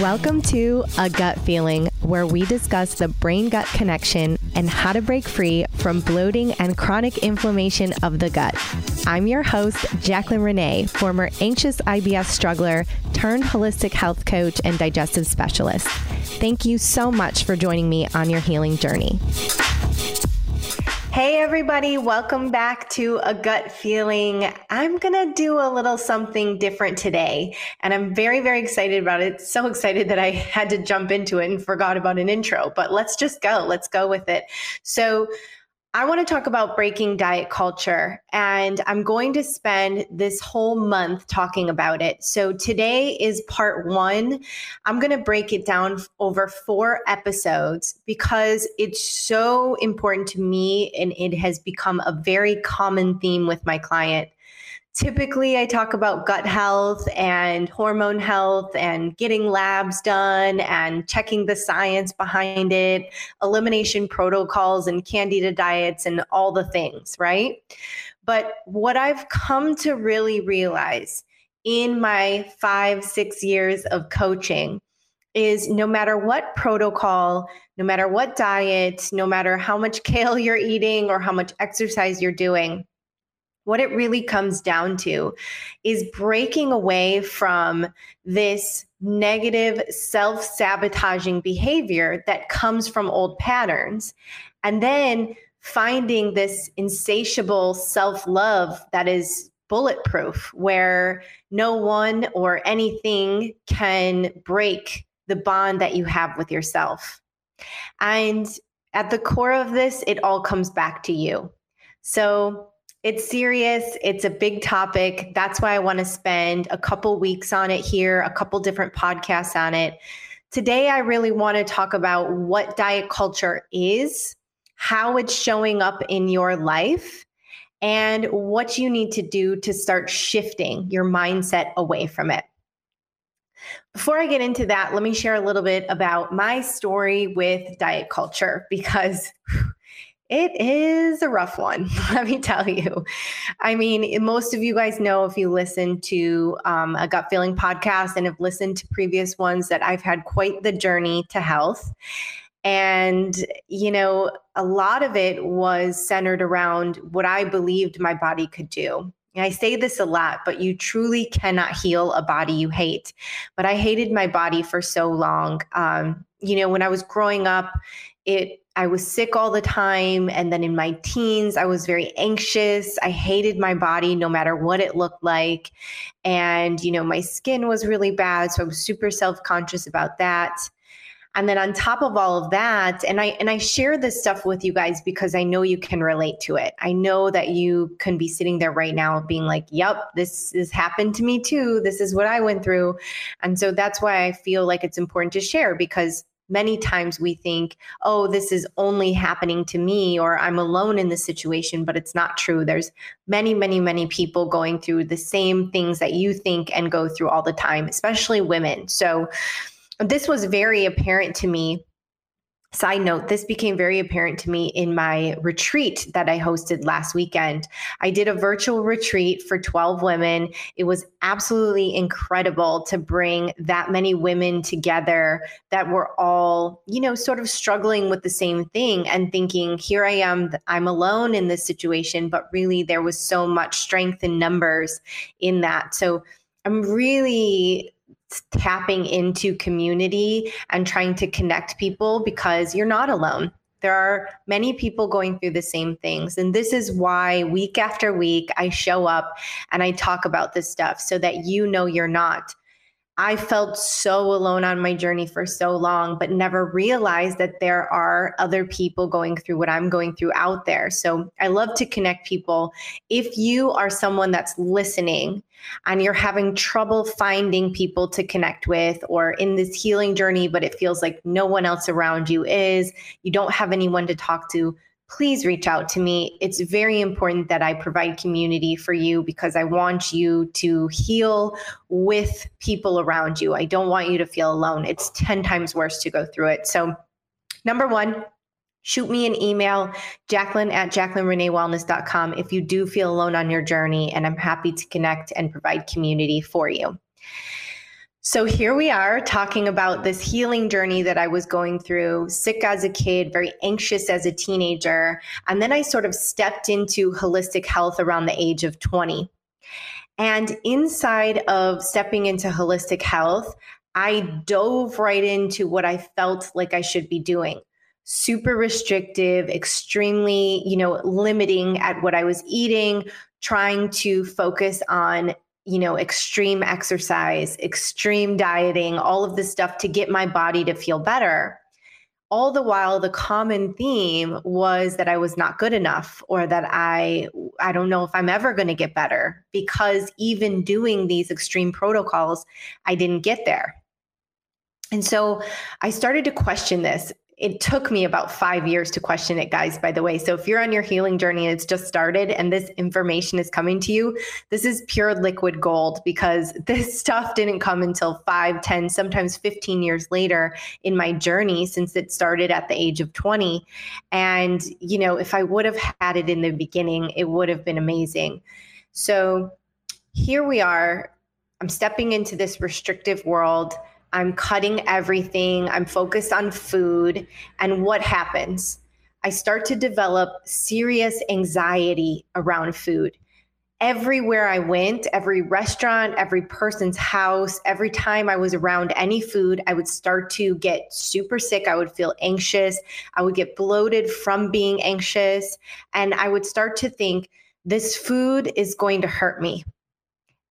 Welcome to A Gut Feeling, where we discuss the brain gut connection and how to break free from bloating and chronic inflammation of the gut. I'm your host, Jacqueline Renee, former anxious IBS struggler turned holistic health coach and digestive specialist. Thank you so much for joining me on your healing journey. Hey, everybody, welcome back to A Gut Feeling. I'm to do a little something different today, and I'm very, very excited about it. So excited that I had to jump into it and forgot about an intro, but let's just go. Let's go with it. So, I want to talk about breaking diet culture, and I'm going to spend this whole month talking about it. So, today is part one. I'm going to break it down over four episodes because it's so important to me, and it has become a very common theme with my client typically I talk about gut health and hormone health and getting labs done and checking the science behind it, elimination protocols and candida diets and all the things, right? But what I've come to really realize in my five, six years of coaching is no matter what protocol, no matter what diet, no matter how much kale you're eating or how much exercise you're doing, what it really comes down to is breaking away from this negative self sabotaging behavior that comes from old patterns and then finding this insatiable self love that is bulletproof, where no one or anything can break the bond that you have with yourself. And at the core of this, it all comes back to you. So, it's serious. It's a big topic. That's why I want to spend a couple weeks on it here, a couple different podcasts on it. Today, I really want to talk about what diet culture is, how it's showing up in your life, and what you need to do to start shifting your mindset away from it. Before I get into that, let me share a little bit about my story with diet culture because it is a rough one, let me tell you. I mean, most of you guys know if you listen to um, a gut feeling podcast and have listened to previous ones that I've had quite the journey to health. And, you know, a lot of it was centered around what I believed my body could do. And I say this a lot, but you truly cannot heal a body you hate. But I hated my body for so long. Um, you know, when I was growing up, it I was sick all the time. And then in my teens, I was very anxious. I hated my body no matter what it looked like. And, you know, my skin was really bad. So I was super self conscious about that. And then on top of all of that, and I and I share this stuff with you guys because I know you can relate to it. I know that you can be sitting there right now being like, "Yep, this has happened to me too. This is what I went through." And so that's why I feel like it's important to share because many times we think, oh, this is only happening to me or I'm alone in this situation, but it's not true. There's many, many, many people going through the same things that you think and go through all the time, especially women. So this was very apparent to me Side note, this became very apparent to me in my retreat that I hosted last weekend. I did a virtual retreat for 12 women. It was absolutely incredible to bring that many women together that were all, you know, sort of struggling with the same thing and thinking, here I am, I'm alone in this situation. But really, there was so much strength in numbers in that. So I'm really tapping into community and trying to connect people because you're not alone. There are many people going through the same things. And this is why week after week I show up and I talk about this stuff so that you know you're not. I felt so alone on my journey for so long, but never realized that there are other people going through what I'm going through out there. So I love to connect people. If you are someone that's listening and you're having trouble finding people to connect with or in this healing journey, but it feels like no one else around you is, you don't have anyone to talk to, please reach out to me. It's very important that I provide community for you because I want you to heal with people around you. I don't want you to feel alone. It's 10 times worse to go through it. So, number one, shoot me an email, Jacqueline at JacquelineReneeWellness.com if you do feel alone on your journey, and I'm happy to connect and provide community for you. So here we are talking about this healing journey that I was going through, sick as a kid, very anxious as a teenager. And then I sort of stepped into holistic health around the age of 20. And inside of stepping into holistic health, I dove right into what I felt like I should be doing. Super restrictive, extremely, you know, limiting at what I was eating, trying to focus on you know, extreme exercise, extreme dieting, all of this stuff to get my body to feel better. All the while the common theme was that I was not good enough or that I I don't know if I'm ever going to get better because even doing these extreme protocols I didn't get there. And so I started to question this it took me about five years to question it, guys, by the way. So if you're on your healing journey and it's just started and this information is coming to you, this is pure liquid gold because this stuff didn't come until five, 10, sometimes 15 years later in my journey since it started at the age of 20. And, you know, if I would have had it in the beginning, it would have been amazing. So here we are. I'm stepping into this restrictive world I'm cutting everything, I'm focused on food. And what happens? I start to develop serious anxiety around food. Everywhere I went, every restaurant, every person's house, every time I was around any food, I would start to get super sick. I would feel anxious. I would get bloated from being anxious. And I would start to think, this food is going to hurt me.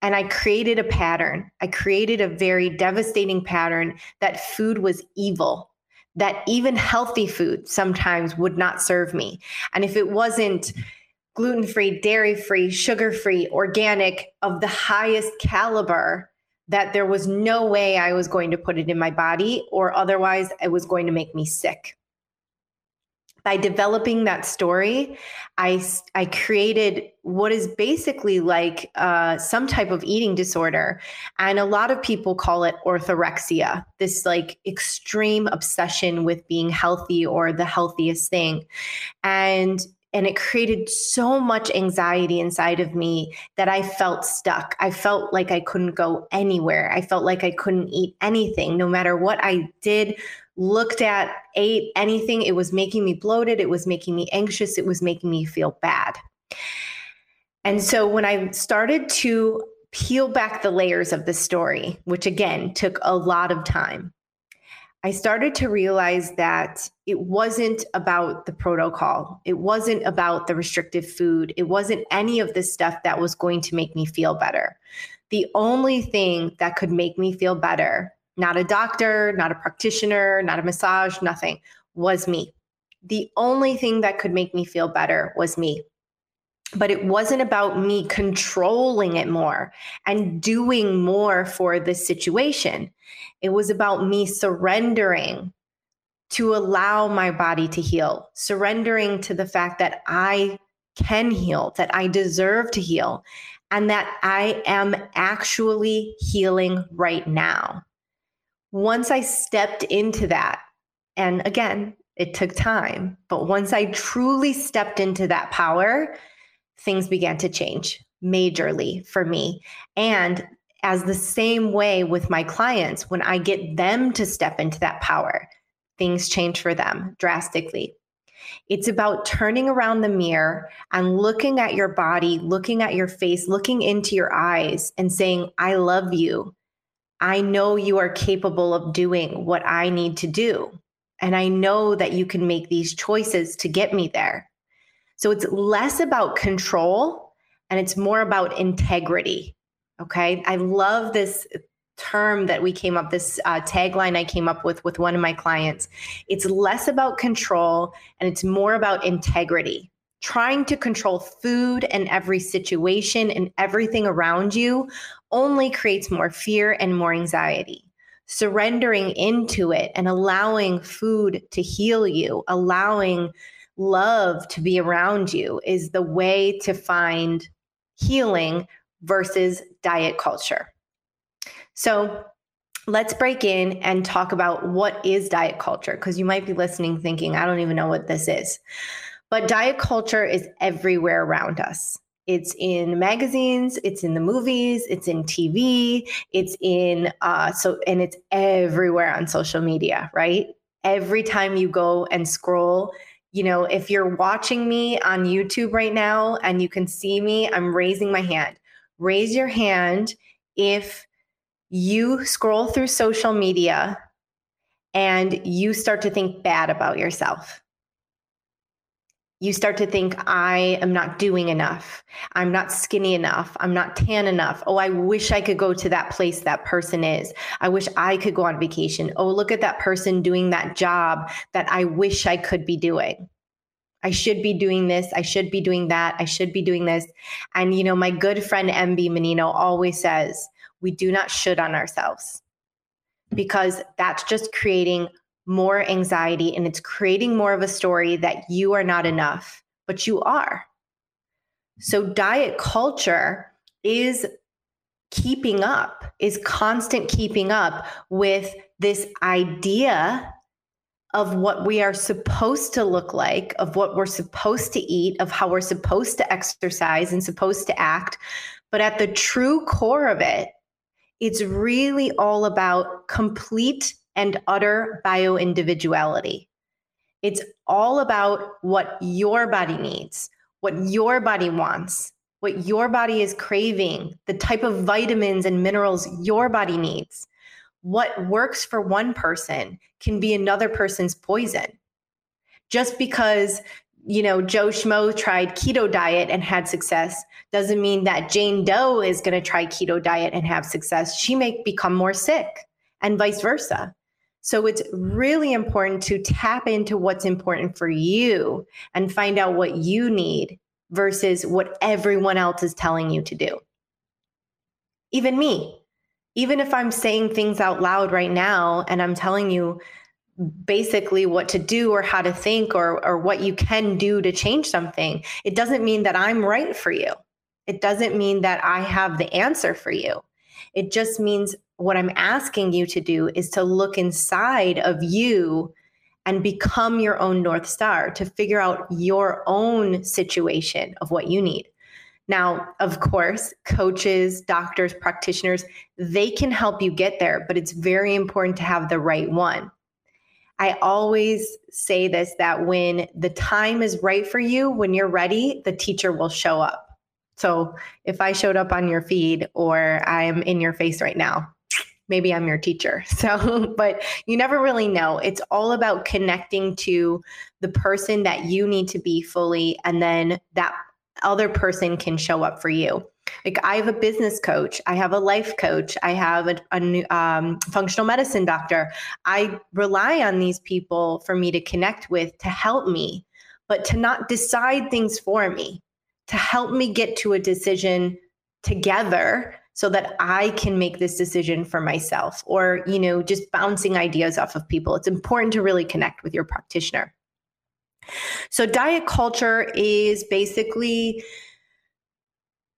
And I created a pattern. I created a very devastating pattern that food was evil, that even healthy food sometimes would not serve me. And if it wasn't gluten free, dairy free, sugar free, organic, of the highest caliber, that there was no way I was going to put it in my body, or otherwise it was going to make me sick by developing that story, I, I created what is basically like uh, some type of eating disorder. And a lot of people call it orthorexia, this like extreme obsession with being healthy or the healthiest thing. And and it created so much anxiety inside of me that I felt stuck. I felt like I couldn't go anywhere. I felt like I couldn't eat anything, no matter what I did, looked at, ate anything. It was making me bloated. It was making me anxious. It was making me feel bad. And so when I started to peel back the layers of the story, which again took a lot of time, I started to realize that it wasn't about the protocol. It wasn't about the restrictive food. It wasn't any of this stuff that was going to make me feel better. The only thing that could make me feel better, not a doctor, not a practitioner, not a massage, nothing, was me. The only thing that could make me feel better was me but it wasn't about me controlling it more and doing more for this situation. It was about me surrendering to allow my body to heal, surrendering to the fact that I can heal, that I deserve to heal, and that I am actually healing right now. Once I stepped into that, and again, It took time. But once I truly stepped into that power, things began to change majorly for me. And as the same way with my clients, when I get them to step into that power, things change for them drastically. It's about turning around the mirror and looking at your body, looking at your face, looking into your eyes and saying, I love you. I know you are capable of doing what I need to do. And I know that you can make these choices to get me there. So it's less about control and it's more about integrity. Okay. I love this term that we came up this uh, tagline i came up with with one of my clients it's less about control and it's more about integrity trying to control food and every situation and everything around you only creates more fear and more anxiety surrendering into it and allowing food to heal you allowing love to be around you is the way to find healing versus diet culture so let's break in and talk about what is diet culture, because you might be listening thinking, I don't even know what this is. But diet culture is everywhere around us. It's in magazines, it's in the movies, it's in TV, it's in uh, so and it's everywhere on social media, right? Every time you go and scroll, you know, if you're watching me on YouTube right now and you can see me, I'm raising my hand. Raise your hand if you scroll through social media and you start to think bad about yourself. You start to think, I am not doing enough. I'm not skinny enough. I'm not tan enough. Oh, I wish I could go to that place that person is. I wish I could go on vacation. Oh, look at that person doing that job that I wish I could be doing. I should be doing this. I should be doing that. I should be doing this. And, you know, my good friend MB Menino always says, we do not should on ourselves because that's just creating more anxiety and it's creating more of a story that you are not enough, but you are. So, diet culture is keeping up, is constant keeping up with this idea of what we are supposed to look like, of what we're supposed to eat, of how we're supposed to exercise and supposed to act. But at the true core of it, it's really all about complete and utter bio individuality. It's all about what your body needs, what your body wants, what your body is craving, the type of vitamins and minerals your body needs. What works for one person can be another person's poison. Just because you know, Joe Schmo tried keto diet and had success doesn't mean that Jane Doe is going to try keto diet and have success. She may become more sick and vice versa. So it's really important to tap into what's important for you and find out what you need versus what everyone else is telling you to do. Even me, even if I'm saying things out loud right now and I'm telling you, basically what to do or how to think or or what you can do to change something it doesn't mean that i'm right for you. It doesn't mean that i have the answer for you it just means what i'm asking you to do is to look inside of you and become your own north star to figure out your own situation of what you need now, of course, coaches, doctors, practitioners, they can help you get there, but it's very important to have the right one. I always say this that when the time is right for you, when you're ready, the teacher will show up. So if I showed up on your feed or I'm in your face right now, maybe I'm your teacher. So, but you never really know. It's all about connecting to the person that you need to be fully, and then that other person can show up for you. Like I have a business coach, I have a life coach, I have a, a new, um, functional medicine doctor. I rely on these people for me to connect with to help me, but to not decide things for me, to help me get to a decision together so that I can make this decision for myself or, you know, just bouncing ideas off of people. It's important to really connect with your practitioner. So, diet culture is basically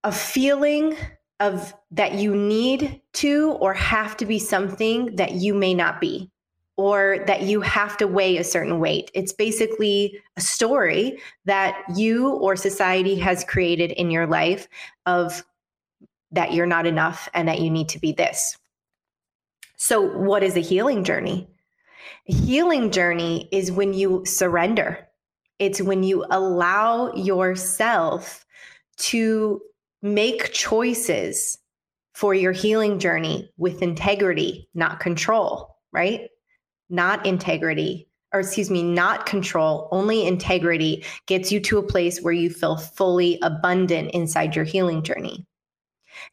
a feeling of that you need to or have to be something that you may not be. Or that you have to weigh a certain weight. It's basically a story that you or society has created in your life of that you're not enough and that you need to be this. So, what is a healing journey? A healing journey is when you surrender, it's when you allow yourself to make choices for your healing journey with integrity, not control, right? Not integrity, or excuse me, not control, only integrity gets you to a place where you feel fully abundant inside your healing journey.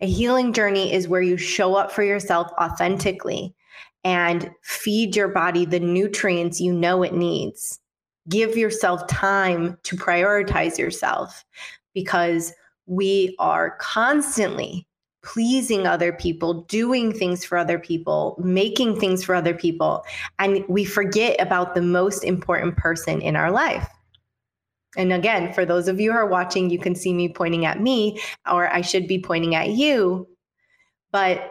A healing journey is where you show up for yourself authentically and feed your body the nutrients you know it needs. Give yourself time to prioritize yourself because we are constantly pleasing other people, doing things for other people, making things for other people. And we forget about the most important person in our life. And again, for those of you who are watching, you can see me pointing at me, or I should be pointing at you. But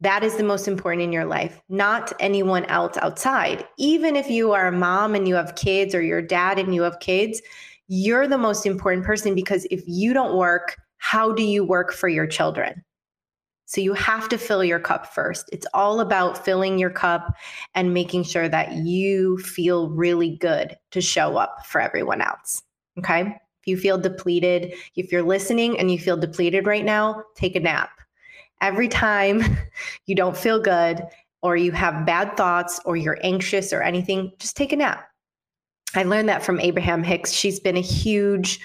that is the most important in your life, not anyone else outside. Even if you are a mom and you have kids, or your dad and you have kids, you're the most important person because if you don't work, how do you work for your children? So you have to fill your cup first. It's all about filling your cup and making sure that you feel really good to show up for everyone else. Okay. If you feel depleted, if you're listening and you feel depleted right now, take a nap. Every time you don't feel good or you have bad thoughts or you're anxious or anything, just take a nap. I learned that from Abraham Hicks. She's been a huge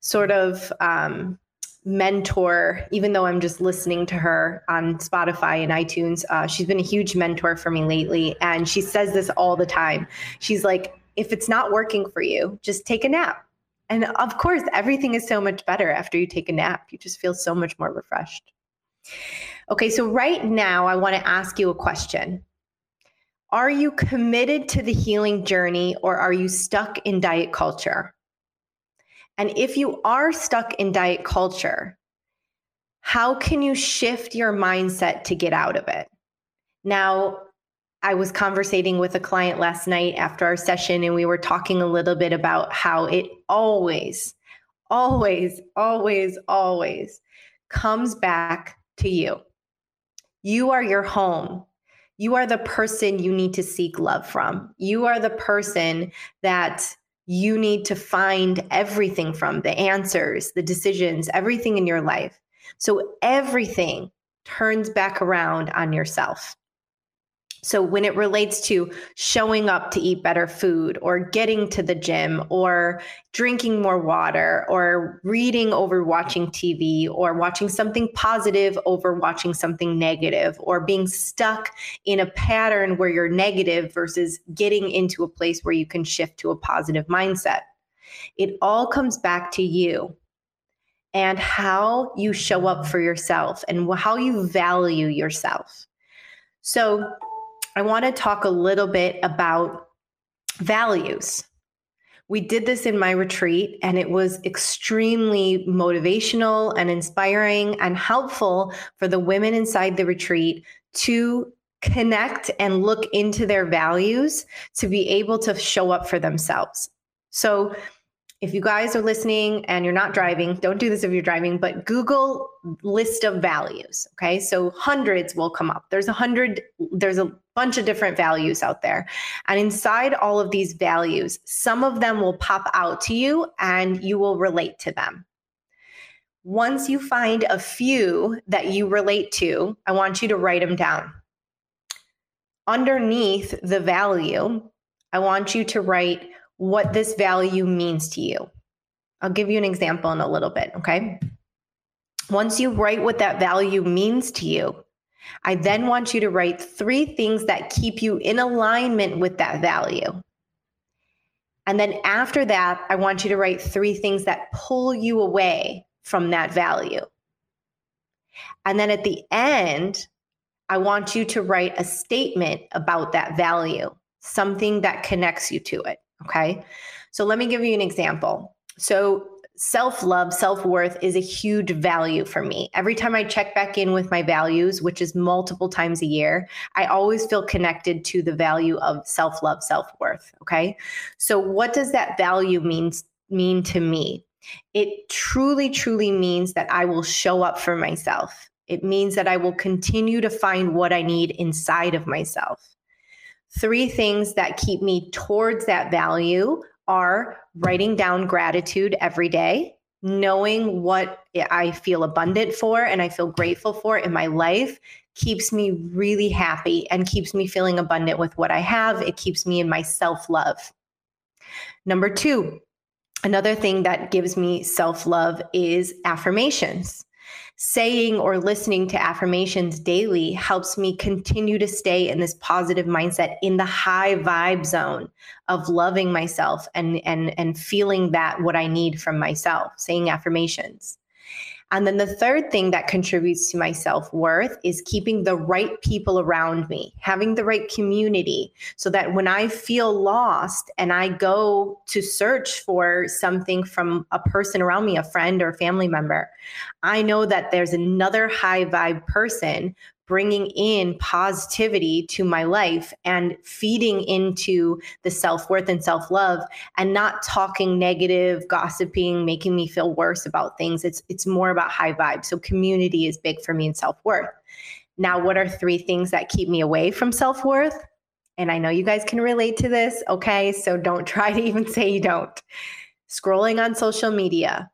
sort of um, mentor, even though I'm just listening to her on Spotify and iTunes. Uh, she's been a huge mentor for me lately. And she says this all the time. She's like, if it's not working for you, just take a nap. And of course, everything is so much better after you take a nap. You just feel so much more refreshed. Okay, so right now, I want to ask you a question. Are you committed to the healing journey or are you stuck in diet culture? And if you are stuck in diet culture, how can you shift your mindset to get out of it? Now, I was conversating with a client last night after our session, and we were talking a little bit about how it always, always, always, always comes back to you. You are your home. You are the person you need to seek love from. You are the person that you need to find everything from the answers, the decisions, everything in your life. So everything turns back around on yourself. So, when it relates to showing up to eat better food or getting to the gym or drinking more water or reading over watching TV or watching something positive over watching something negative or being stuck in a pattern where you're negative versus getting into a place where you can shift to a positive mindset, it all comes back to you and how you show up for yourself and how you value yourself. So, I want to talk a little bit about values. We did this in my retreat, and it was extremely motivational and inspiring and helpful for the women inside the retreat to connect and look into their values to be able to show up for themselves. So, if you guys are listening and you're not driving, don't do this if you're driving, but Google list of values. Okay. So hundreds will come up. There's a hundred, there's a bunch of different values out there. And inside all of these values, some of them will pop out to you and you will relate to them. Once you find a few that you relate to, I want you to write them down. Underneath the value, I want you to write what this value means to you. I'll give you an example in a little bit, okay? Once you write what that value means to you, I then want you to write three things that keep you in alignment with that value. And then after that, I want you to write three things that pull you away from that value. And then at the end, I want you to write a statement about that value, something that connects you to it. Okay. So let me give you an example. So self love, self worth is a huge value for me. Every time I check back in with my values, which is multiple times a year, I always feel connected to the value of self love, self worth. Okay. So, what does that value mean, mean to me? It truly, truly means that I will show up for myself. It means that I will continue to find what I need inside of myself. Three things that keep me towards that value are writing down gratitude every day, knowing what I feel abundant for and I feel grateful for in my life keeps me really happy and keeps me feeling abundant with what I have. It keeps me in my self love. Number two, another thing that gives me self love is affirmations saying or listening to affirmations daily helps me continue to stay in this positive mindset in the high vibe zone of loving myself and and and feeling that what I need from myself saying affirmations and then the third thing that contributes to my self worth is keeping the right people around me, having the right community, so that when I feel lost and I go to search for something from a person around me, a friend or family member, I know that there's another high vibe person bringing in positivity to my life and feeding into the self worth and self love and not talking negative, gossiping, making me feel worse about things. It's, it's more about high vibe. So, community is big for me in self worth. Now, what are three things that keep me away from self worth? And I know you guys can relate to this. Okay. So, don't try to even say you don't. Scrolling on social media,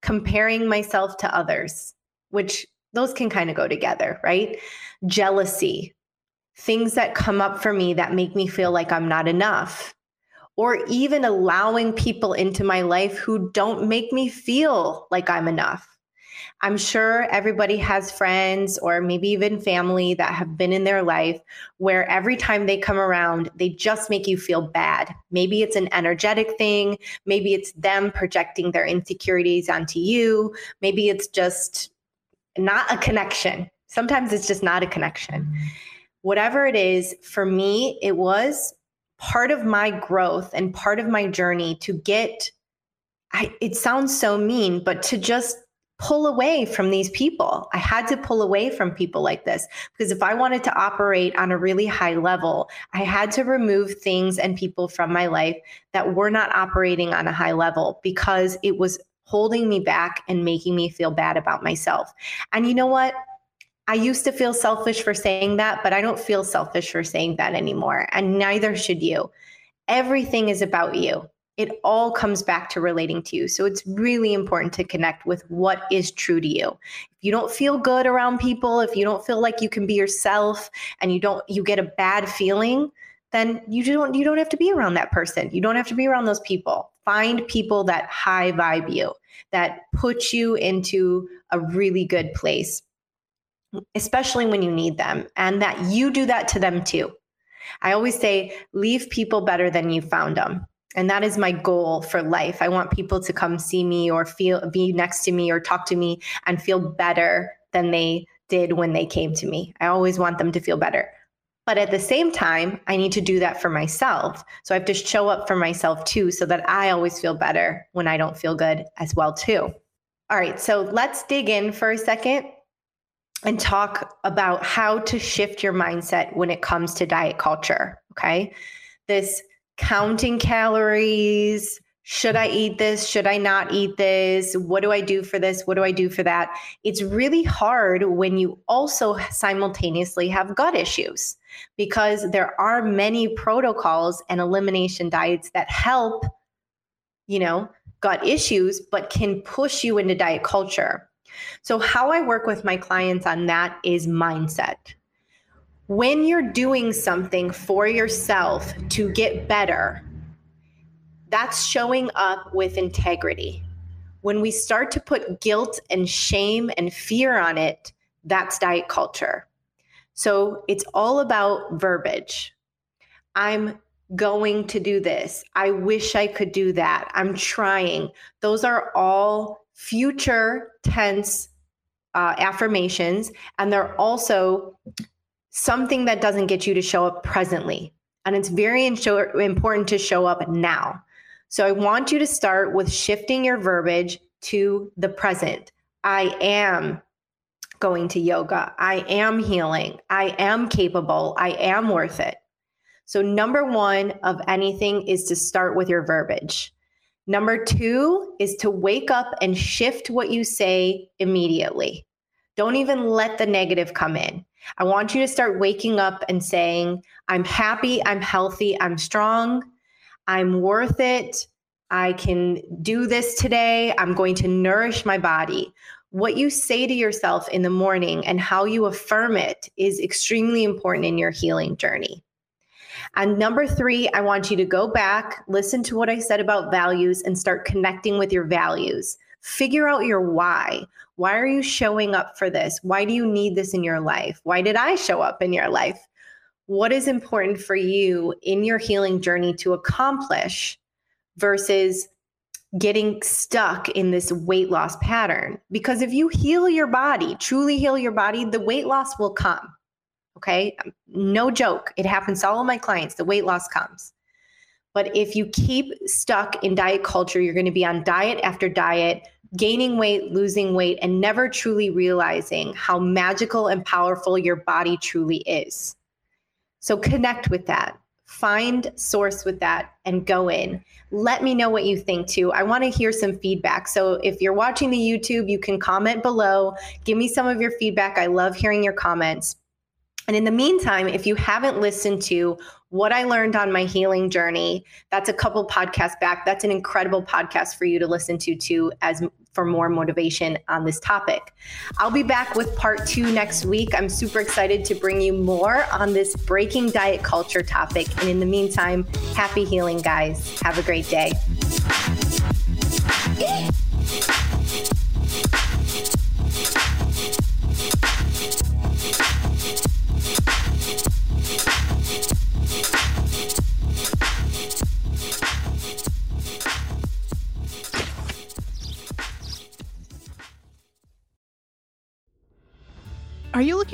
comparing myself to others, which those can kind of go together, right? Jealousy, things that come up for me that make me feel like I'm not enough, or even allowing people into my life who don't make me feel like I'm enough. I'm sure everybody has friends or maybe even family that have been in their life where every time they come around, they just make you feel bad. Maybe it's an energetic thing. Maybe it's them projecting their insecurities onto you. Maybe it's just not a connection. Sometimes it's just not a connection. Whatever it is, for me, it was part of my growth and part of my journey to get I, it sounds so mean, but to just pull away from these people. I had to pull away from people like this because if I wanted to operate on a really high level, I had to remove things and people from my life that were not operating on a high level because it was holding me back and making me feel bad about myself. And you know what? I used to feel selfish for saying that, but I don't feel selfish for saying that anymore. And neither should you. Everything is about you. It all comes back to relating to you. So it's really important to connect with what is true to you. If you don't feel good around people, if you don't feel like you can be yourself and you don't you get a bad feeling, then you don't you don't have to be around that person. You don't have to be around those people. Find people that high vibe you, that put you into a really good place, especially when you need them, and that you do that to them too. I always say, leave people better than you found them. And that is my goal for life. I want people to come see me or feel be next to me or talk to me and feel better than they did when they came to me. I always want them to feel better. But at the same time, I need to do that for myself. So I have to show up for myself too, so that I always feel better when I don't feel good as well too. All right, so let's dig in for a second and talk about how to shift your mindset when it comes to diet culture. Okay. This counting calories, should I eat this? Should I not eat this? What do I do for this? What do I do for that? It's really hard when you also simultaneously have gut issues because there are many protocols and elimination diets that help, you know, gut issues, but can push you into diet culture. So, how I work with my clients on that is mindset. When you're doing something for yourself to get better, that's showing up with integrity. When we start to put guilt and shame and fear on it, that's diet culture. So it's all about verbiage. I'm going to do this. I wish I could do that. I'm trying. Those are all future tense uh, affirmations. And they're also something that doesn't get you to show up presently. And it's very important to show up now. So I want you to start with shifting your verbiage to the present. I am going to yoga. I am healing. I am capable. I am worth it. So, number one of anything is to start with your verbiage. Number two is to wake up and shift what you say immediately. Don't even let the negative come in. I want you to start waking up and saying, I'm happy, I'm healthy, I'm strong, I'm worth it. I can do this today. I'm going to nourish my body. What you say to yourself in the morning and how you affirm it is extremely important in your healing journey. And number three, I want you to go back, listen to what I said about values, and start connecting with your values. Figure out your why. Why are you showing up for this? Why do you need this in your life? Why did I show up in your life? What is important for you in your healing journey to accomplish versus getting stuck in this weight loss pattern? Because if you heal your body, truly heal your body, the weight loss will come. Okay. No joke. It happens to all of my clients. The weight loss comes. But if you keep stuck in diet culture, you're going to be on diet after diet, gaining weight, losing weight, and never truly realizing how magical and powerful your body truly is. So connect with that. Find source with that and go in. Let me know what you think too. I want to hear some feedback. So if you're watching the YouTube, you can comment below. Give me some of your feedback. I love hearing your comments. And in the meantime, if you haven't listened to what I learned on my healing journey, that's a couple podcasts back. That's an incredible podcast for you to listen to too as for more motivation on this topic. I'll be back with part 2 next week. I'm super excited to bring you more on this breaking diet culture topic. And in the meantime, happy healing guys. Have a great day.